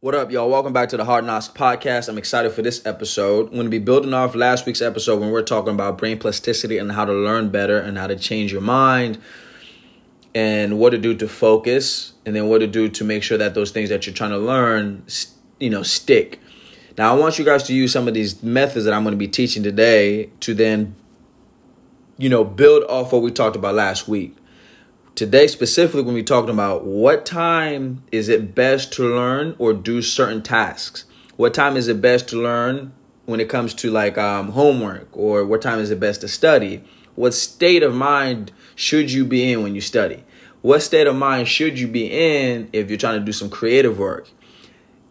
What up, y'all? Welcome back to the Hard Knocks podcast. I'm excited for this episode. I'm going to be building off last week's episode when we are talking about brain plasticity and how to learn better and how to change your mind and what to do to focus and then what to do to make sure that those things that you're trying to learn, you know, stick. Now, I want you guys to use some of these methods that I'm going to be teaching today to then, you know, build off what we talked about last week. Today, specifically, when we're talking about what time is it best to learn or do certain tasks? What time is it best to learn when it comes to like um, homework? Or what time is it best to study? What state of mind should you be in when you study? What state of mind should you be in if you're trying to do some creative work?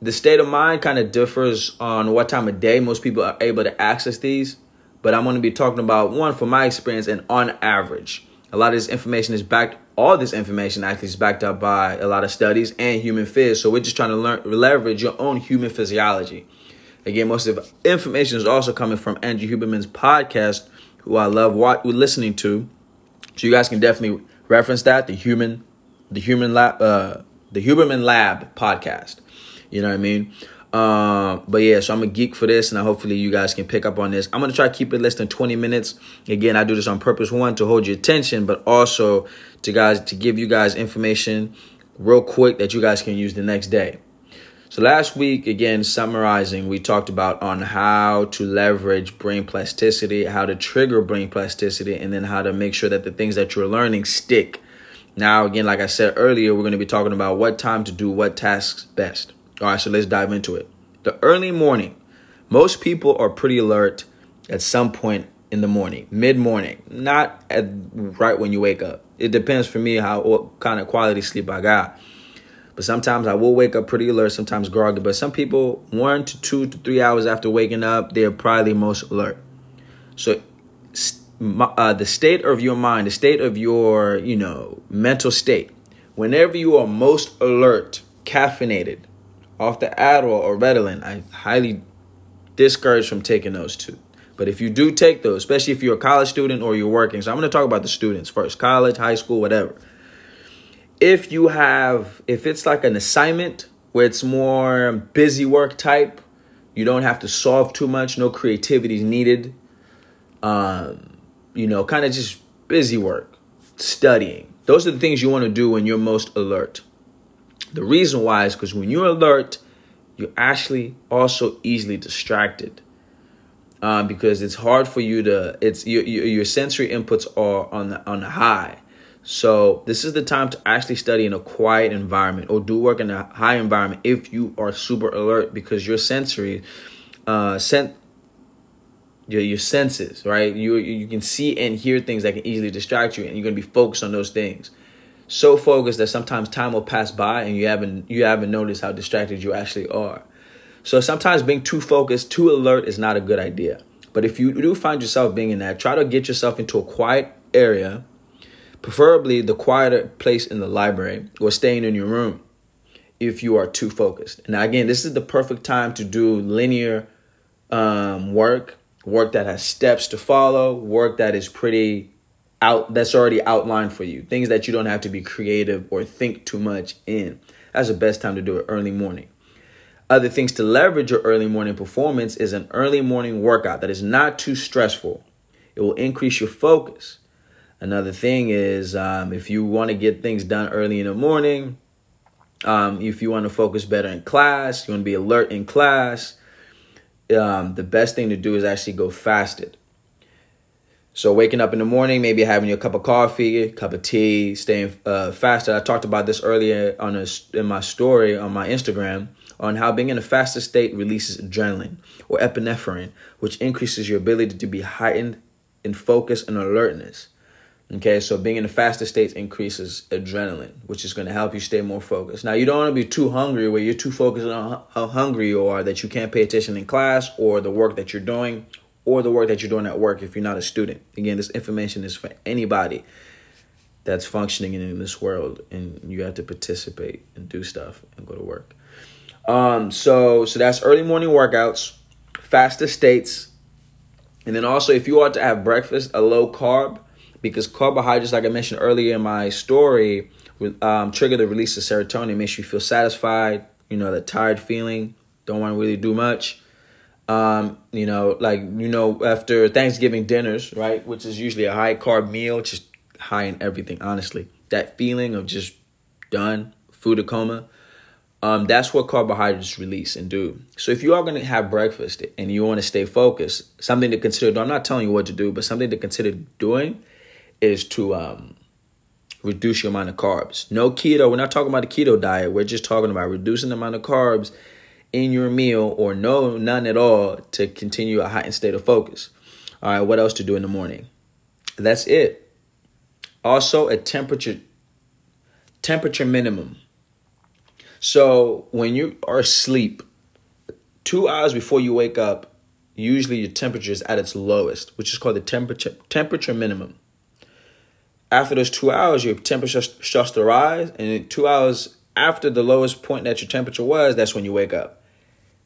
The state of mind kind of differs on what time of day most people are able to access these, but I'm going to be talking about one from my experience and on average. A lot of this information is backed all this information actually is backed up by a lot of studies and human phys. So we're just trying to learn leverage your own human physiology. Again, most of the information is also coming from Andrew Huberman's podcast, who I love what we're listening to. So you guys can definitely reference that the human, the human lab, uh, the Huberman Lab podcast. You know what I mean? Uh, but yeah, so I'm a geek for this, and hopefully you guys can pick up on this. I'm gonna try to keep it less than 20 minutes. Again, I do this on purpose, one to hold your attention, but also to guys to give you guys information real quick that you guys can use the next day. So last week, again, summarizing, we talked about on how to leverage brain plasticity, how to trigger brain plasticity, and then how to make sure that the things that you're learning stick. Now, again, like I said earlier, we're going to be talking about what time to do what tasks best. All right, so let's dive into it. The early morning. Most people are pretty alert at some point in the morning, mid morning, not at right when you wake up. It depends for me how what kind of quality sleep I got. But sometimes I will wake up pretty alert, sometimes groggy. But some people, one to two to three hours after waking up, they're probably most alert. So, uh, the state of your mind, the state of your, you know, mental state, whenever you are most alert, caffeinated, off the Adderall or Ritalin, I highly discourage from taking those two. But if you do take those, especially if you're a college student or you're working, so I'm going to talk about the students first college, high school, whatever. If you have, if it's like an assignment where it's more busy work type, you don't have to solve too much, no creativity is needed. Um, you know, kind of just busy work, studying. Those are the things you want to do when you're most alert. The reason why is because when you're alert, you're actually also easily distracted. Um, because it's hard for you to it's your, your, your sensory inputs are on the on the high. So this is the time to actually study in a quiet environment or do work in a high environment if you are super alert because your sensory uh sent your your senses right? You you can see and hear things that can easily distract you and you're going to be focused on those things so focused that sometimes time will pass by and you haven't you haven't noticed how distracted you actually are. So sometimes being too focused, too alert is not a good idea. But if you do find yourself being in that, try to get yourself into a quiet area, preferably the quieter place in the library or staying in your room if you are too focused. Now again, this is the perfect time to do linear um, work, work that has steps to follow, work that is pretty out that's already outlined for you. Things that you don't have to be creative or think too much in. That's the best time to do it early morning. Other things to leverage your early morning performance is an early morning workout that is not too stressful. It will increase your focus. Another thing is um, if you want to get things done early in the morning, um, if you want to focus better in class, you want to be alert in class, um, the best thing to do is actually go fasted. So waking up in the morning, maybe having your cup of coffee, cup of tea, staying uh, fasted. I talked about this earlier on a, in my story on my Instagram on how being in a fasted state releases adrenaline or epinephrine, which increases your ability to be heightened in focus and alertness. Okay, so being in a fasted state increases adrenaline, which is going to help you stay more focused. Now, you don't want to be too hungry where you're too focused on how hungry you are that you can't pay attention in class or the work that you're doing or the work that you're doing at work if you're not a student. Again, this information is for anybody that's functioning in this world and you have to participate and do stuff and go to work. Um, so so that's early morning workouts, fasted states, and then also if you are to have breakfast, a low carb, because carbohydrates, like I mentioned earlier in my story, um, trigger the release of serotonin, makes you feel satisfied, you know, the tired feeling, don't want to really do much. Um, you know, like you know, after Thanksgiving dinners, right, which is usually a high carb meal, just high in everything, honestly. That feeling of just done, food coma, um, that's what carbohydrates release and do. So if you are going to have breakfast and you want to stay focused, something to consider. I'm not telling you what to do, but something to consider doing is to um, reduce your amount of carbs. No keto. We're not talking about the keto diet. We're just talking about reducing the amount of carbs in your meal, or no, none at all, to continue a heightened state of focus. All right. What else to do in the morning? That's it. Also, a temperature temperature minimum. So when you are asleep, two hours before you wake up, usually your temperature is at its lowest, which is called the temperature temperature minimum. After those two hours, your temperature starts to rise, and two hours after the lowest point that your temperature was, that's when you wake up.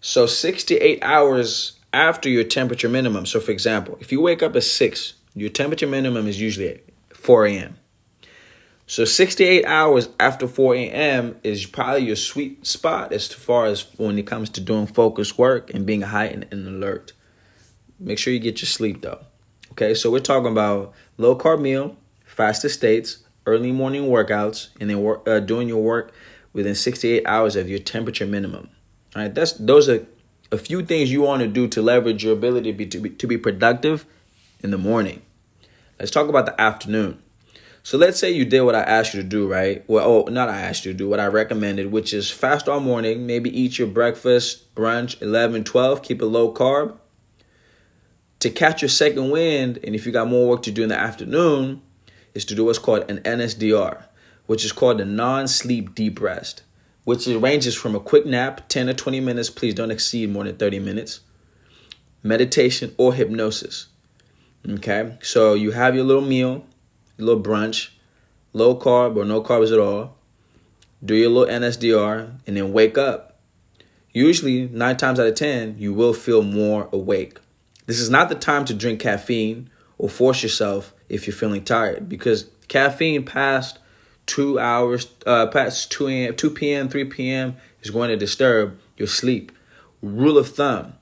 So 68 hours after your temperature minimum. So for example, if you wake up at six, your temperature minimum is usually at 4 a.m. So 68 hours after 4 a.m. is probably your sweet spot as far as when it comes to doing focused work and being heightened and alert. Make sure you get your sleep though. Okay, so we're talking about low carb meal, fasted states, early morning workouts, and then uh, doing your work within 68 hours of your temperature minimum. All right, that's those are a few things you want to do to leverage your ability to be, to be, to be productive in the morning. Let's talk about the afternoon. So let's say you did what I asked you to do, right? Well, oh, not I asked you to do, what I recommended, which is fast all morning, maybe eat your breakfast, brunch, 11, 12, keep it low carb. To catch your second wind, and if you got more work to do in the afternoon, is to do what's called an NSDR, which is called a non-sleep deep rest, which ranges from a quick nap, 10 or 20 minutes, please don't exceed more than 30 minutes, meditation, or hypnosis. Okay, so you have your little meal, your little brunch, low carb or no carbs at all. Do your little NSDR and then wake up. Usually, nine times out of 10, you will feel more awake. This is not the time to drink caffeine or force yourself if you're feeling tired because caffeine past two hours, uh, past 2 a.m., 2 p.m., 3 p.m. is going to disturb your sleep. Rule of thumb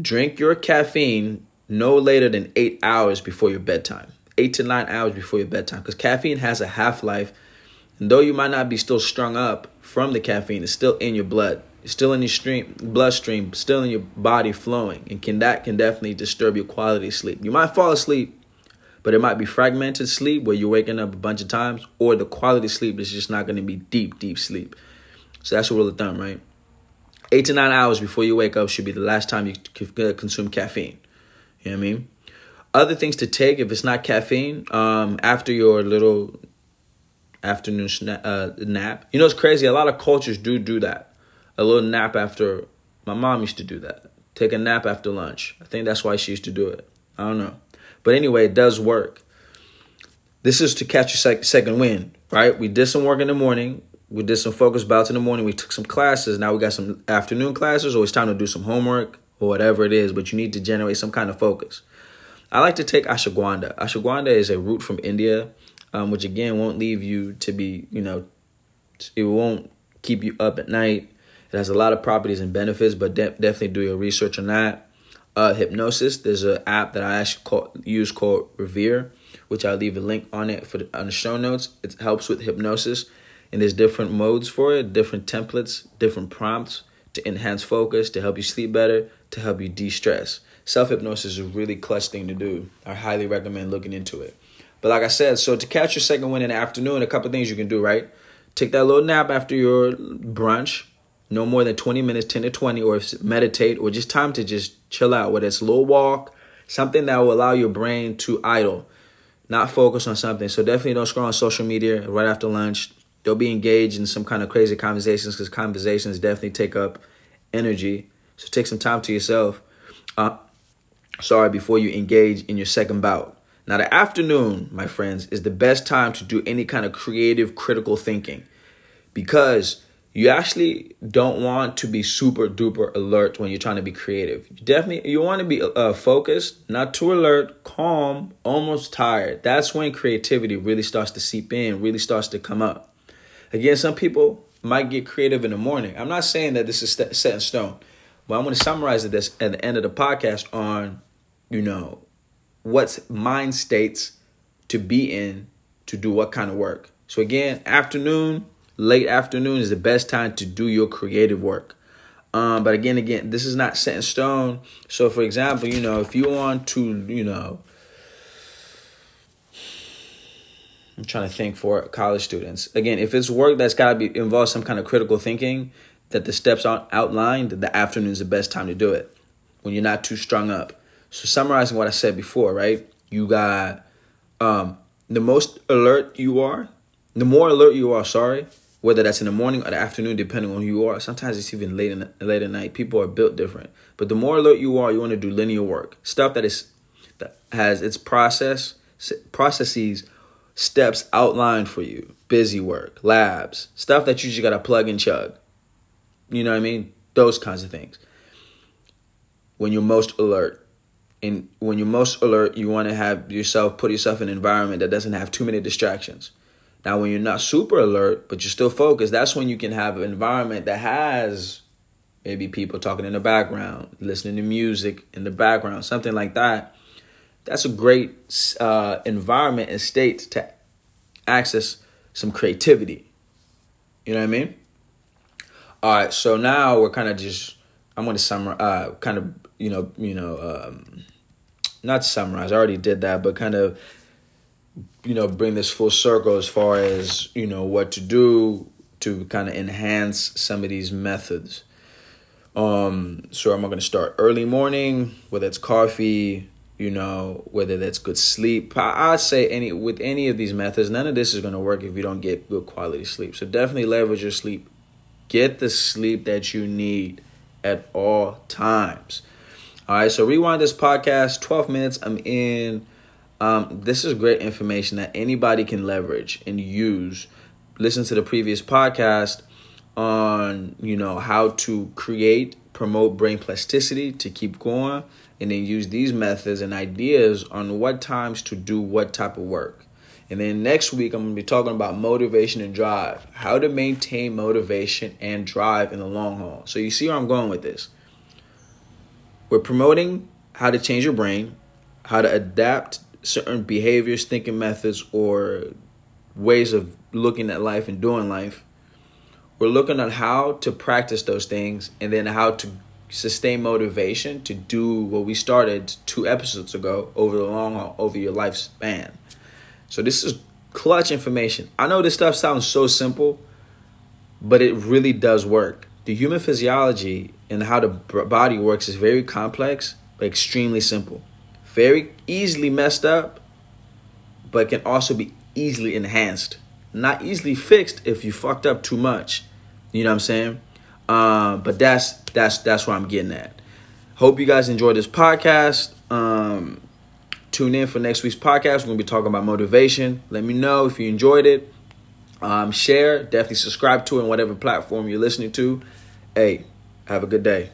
drink your caffeine no later than eight hours before your bedtime eight to nine hours before your bedtime because caffeine has a half life. And though you might not be still strung up from the caffeine, it's still in your blood. It's still in your stream, bloodstream, still in your body flowing, and can that can definitely disturb your quality sleep. You might fall asleep, but it might be fragmented sleep where you're waking up a bunch of times, or the quality sleep is just not going to be deep, deep sleep. So that's a rule of thumb, right? Eight to nine hours before you wake up should be the last time you consume caffeine. You know what I mean? Other things to take if it's not caffeine um, after your little afternoon sna- uh, nap. You know, it's crazy. A lot of cultures do do that. A little nap after. My mom used to do that. Take a nap after lunch. I think that's why she used to do it. I don't know. But anyway, it does work. This is to catch your sec- second wind, right? We did some work in the morning. We did some focus bouts in the morning. We took some classes. Now we got some afternoon classes, or it's time to do some homework or whatever it is. But you need to generate some kind of focus. I like to take ashwagandha. Ashwagandha is a root from India, um, which again won't leave you to be, you know, it won't keep you up at night. It has a lot of properties and benefits, but de- definitely do your research on that. Uh, hypnosis. There's an app that I actually call, use called Reveri, which I'll leave a link on it for the, on the show notes. It helps with hypnosis, and there's different modes for it, different templates, different prompts to enhance focus, to help you sleep better, to help you de-stress self hypnosis is a really clutch thing to do. I highly recommend looking into it. But like I said, so to catch your second wind in the afternoon, a couple things you can do, right? Take that little nap after your brunch, no more than 20 minutes, 10 to 20, or meditate, or just time to just chill out, whether it's a little walk, something that will allow your brain to idle, not focus on something. So definitely don't scroll on social media right after lunch. Don't be engaged in some kind of crazy conversations because conversations definitely take up energy. So take some time to yourself. Uh, sorry, before you engage in your second bout. Now, the afternoon, my friends, is the best time to do any kind of creative, critical thinking because you actually don't want to be super duper alert when you're trying to be creative. You definitely you want to be uh, focused, not too alert, calm, almost tired. That's when creativity really starts to seep in, really starts to come up. Again, some people might get creative in the morning. I'm not saying that this is set in stone, but I'm going to summarize this at the end of the podcast on, you know, what's mind states to be in to do what kind of work. So again, afternoon, late afternoon is the best time to do your creative work. Um, but again, again, this is not set in stone. So, for example, you know, if you want to, you know, I'm trying to think for college students. Again, if it's work that's got to be involve some kind of critical thinking, that the steps aren't outlined, the afternoon is the best time to do it when you're not too strung up. So, summarizing what I said before, right? You got um, the most alert you are, the more alert you are, sorry, whether that's in the morning or the afternoon, depending on who you are. Sometimes it's even late in late at night. People are built different, but the more alert you are, you want to do linear work, stuff that is that has its process processes steps outlined for you. Busy work, labs, stuff that you just gotta plug and chug. You know what I mean? Those kinds of things. When you're most alert. And when you're most alert, you want to have yourself put yourself in an environment that doesn't have too many distractions. Now, when you're not super alert, but you're still focused, that's when you can have an environment that has maybe people talking in the background, listening to music in the background, something like that. That's a great uh, environment and state to access some creativity. You know what I mean? All right, so now we're kind of just I'm going to summarize, uh, kind of you know, you know, um, not summarize. I already did that, but kind of you know bring this full circle as far as you know what to do to kind of enhance some of these methods. Um so i'm going to start early morning whether it's coffee you know whether that's good sleep. I, i'd say any with any of these methods none of this is going to work if you don't get good quality sleep. So definitely leverage your sleep. Get the sleep that you need at all times. All right so rewind this podcast 12 minutes i'm in um, this is great information that anybody can leverage and use. Listen to the previous podcast on you know how to create, promote brain plasticity to keep going, and then use these methods and ideas on what times to do what type of work. And then next week, I'm going to be talking about motivation and drive, how to maintain motivation and drive in the long haul. So, you see where I'm going with this. We're promoting how to change your brain, how to adapt certain behaviors, thinking methods, or ways of looking at life and doing life. We're looking at how to practice those things and then how to sustain motivation to do what we started two episodes ago over the long haul, over your lifespan. So this is clutch information. I know this stuff sounds so simple, but it really does work. The human physiology and how the body works is very complex, but extremely simple very easily messed up, but can also be easily enhanced. Not easily fixed if you fucked up too much. You know what I'm saying? Um, but that's that's that's where I'm getting at. Hope you guys enjoyed this podcast. Um, tune in for next week's podcast. We're gonna be talking about motivation. Let me know if you enjoyed it. Um, share, definitely subscribe to it on whatever platform you're listening to. Hey, have a good day.